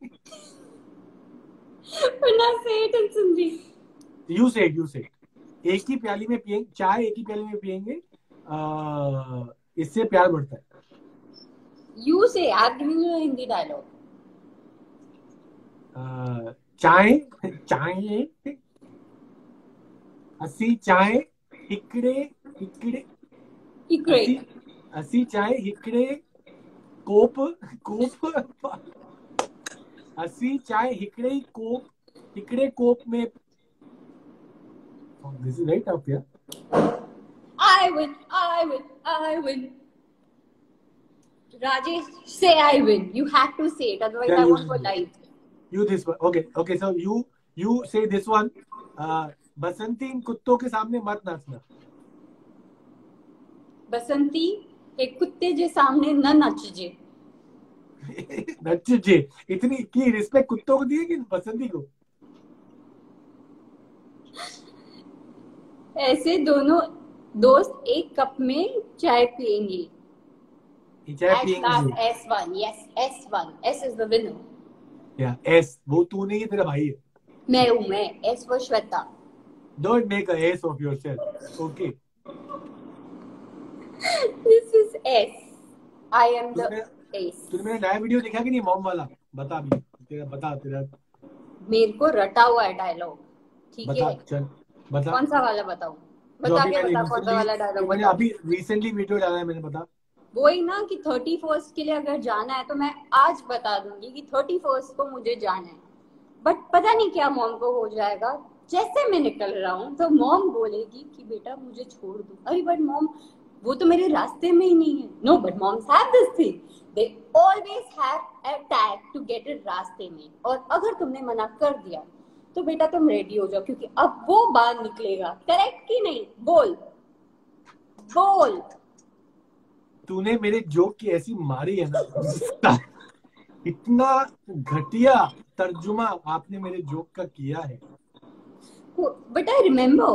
वरना say it in Sindhi you said you said एक ही प्याली में पिएँगे चाय एक ही प्याली में पिएँगे इससे प्यार बढ़ता है। यू से हिंदी डायलॉग चाय चाय असी चाय हिकड़े हिकड़े। इकरे असी चाय हिकड़े कोप कोप। असी चाय हिकड़े कोप हिकड़े कोप में। दिस इज़ राइट अप यार I win, I win, I win. Rajesh, say I win. You have to say it, otherwise Yeah, I won't go live. You this one. Okay, okay. So you you say this one. Uh, Basanti इन कुत्तों के सामने मत नाचना बसंती एक कुत्ते जे सामने न नचजे नच जे इतनी की रिस्पेक्ट कुत्तों को दी है कि बसंती को ऐसे दोनों दोस्त एक कप में चाय पियेंगे ये चाय At पिएँगे last, S1. Yes, S1. S is the winner. Yeah S वो तू नहीं है तेरा भाई है मैं हूँ मैं S for Shweta don't make a ass of yourself okay is S. I am the तूने S. तूने मेरा नया वीडियो देखा कि नहीं मॉम वाला बता अभी तेरा बता तेरा मेरे को रटा हुआ है डायलॉग ठीक बता है चल बता कौन सा वाला बताऊँ बता के बता कौन सा वाला डायलॉग मैंने अभी रिसेंटली वीडियो डाला है मैंने बता। वही ना कि थर्टी फ़र्स्ट के लिए अगर जाना है तो मैं आज बता दूँगी कि थर्टी फ़र्स्ट को मुझे जाना है। बट पता नहीं क्या मॉम को हो जाएगा। जैसे मैं निकल रहा हूँ तो मॉम बोलेगी कि बेटा मुझे छोड़ दो। अरे बट मॉम वो तो मेरे रास्ते में ही नहीं है। No but moms have this thing they always have a tag to get it रास्ते में। और अगर तुमने मना कर दिया तो बेटा तुम रेडी हो जाओ क्योंकि अब वो बाहर निकलेगा। करेक्ट कि नहीं? बोल। बोल। तूने मेरे जोक की ऐसी मारी है ना इतना घटिया तर्जुमा आपने मेरे जोक का किया है। But I remember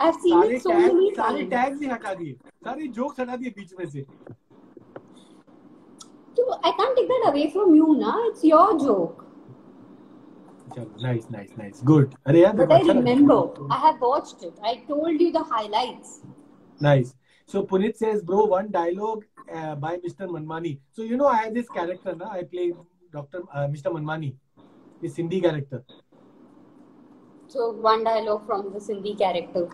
I have seen it so many सारे टैग्स ही हटा दिए सारे जोक्स हटा दिए बीच में से। So I can't take that away from you, na. It's your joke. चलो नाइस नाइस नाइस गुड अरे यार But I remember. I have watched it. I told you the highlights. Nice. So Punit says, bro, one dialogue uh, by Mr. Manmani. So you know, I have this character, na? I play Doctor uh, Mr. Manmani, this Hindi character. So one dialogue from the Sindhi character.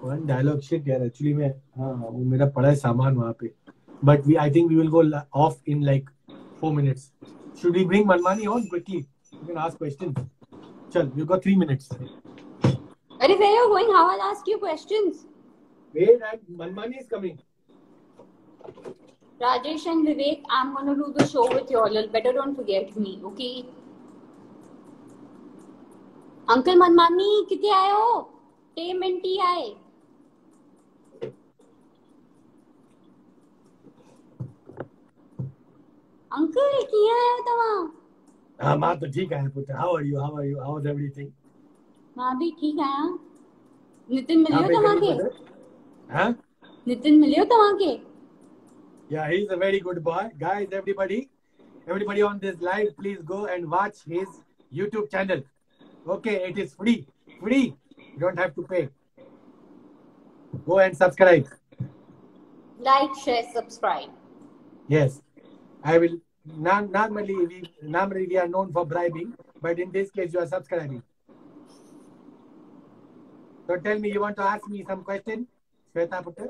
One dialogue shit, यार. Actually, मैं हाँ हाँ, वो मेरा पड़ा है सामान वहाँ पे. But we, I think we will go la- off in like four minutes. Should we bring Manmani on quickly? You can ask questions. Chal, we've got three minutes. Are where you're going? How I'll ask you questions. Wait, and Manmani is coming. Rajesh and Vivek, I'm gonna do the show with you all. Better don't forget me, okay? Uncle मनमानी कितने आए हो टे मिनटी आए uncle किया आयो तव्हां हाँ माँ तो ठीक है पुत्र. How are you? How are you? How is everything? माँ भी ठीक आहियाँ नितिन हाँ, मिलियो तव्हांखे हाँ? नितिन मिलियो तव्हांखे Yeah, he's a very good boy. Guys, everybody, everybody on this live, please go and watch his YouTube channel. Okay, it is free. Free. You don't have to pay. Go and subscribe. Like share subscribe Yes. I will non- normally we normally we are known for bribing. but in this case, you are subscribing. So tell me, you want to ask me some question, Shweta Putter?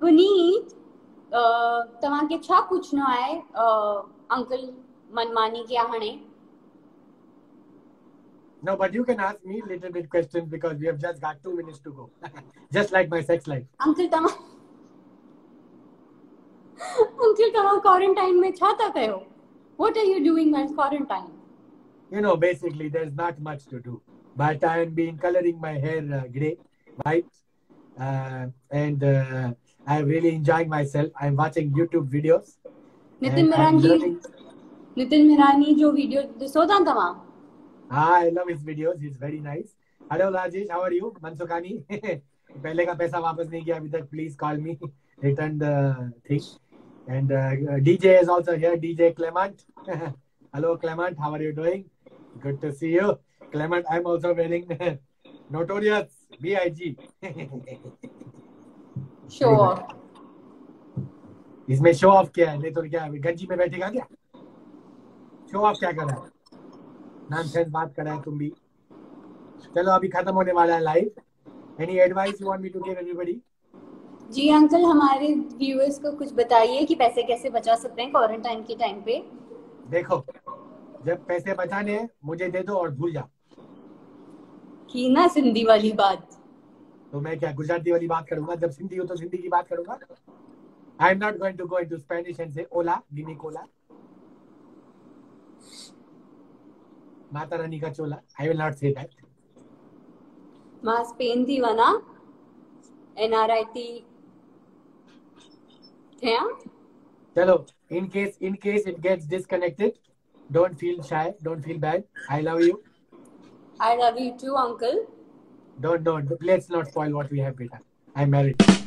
Puneet तव्हांखे छा पुछणो आहे uncle मनमानी के हाणे No, but you can ask me little bit questions because we have just got two minutes to go. just like my sex life. Uncle तव्हां uncle तव्हां quarantine में छा था कयो What are you doing while quarantine? You know, basically, there's not much to do. But I have been coloring my hair uh, gray, white, uh, and uh, I'm really enjoying myself. I'm watching YouTube videos. learning. Nitin Mirani जो video ॾिसो था तव्हां Ah, I love his videos. He's very nice. Hello, Rajesh. How are you? Mansukani. पहले का पैसा वापस नहीं किया अभी तक please call me return the thing And DJ is also here DJ Clement hello Clement how are you doing good to see you Clement I'm also wearing notorious BIG show इसमें show off क्या है नहीं तो क्या है? गंजी में बैठेगा क्या शो ऑफ क्या कर रहा है नॉनसेंस बात कर रहा है तुम भी चलो अभी खत्म होने वाला है live any advice you want me to give everybody ji uncle हमारे व्यूअर्स को कुछ बताइए कि पैसे कैसे बचा सकते हैं क्वारंटाइन के टाइम पे? देखो जब पैसे बचाने मुझे दे दो और भूल जाओ। की ना सिंधी वाली बात। तो मैं क्या गुजराती वाली बात करूँगा? जब सिंधी हो तो सिंधी की बात करूँगा? I am not going to go into Spanish and say ओला गिनी कोला माता रानी का चोला। I will not say that माँ स्पेन थी वञा NRI Yeah. Hello. In case in case it gets disconnected, don't feel shy. Don't feel bad. I love you. I love you too, Uncle. Don't don't. Let's not spoil what we have, Beta. I'm married.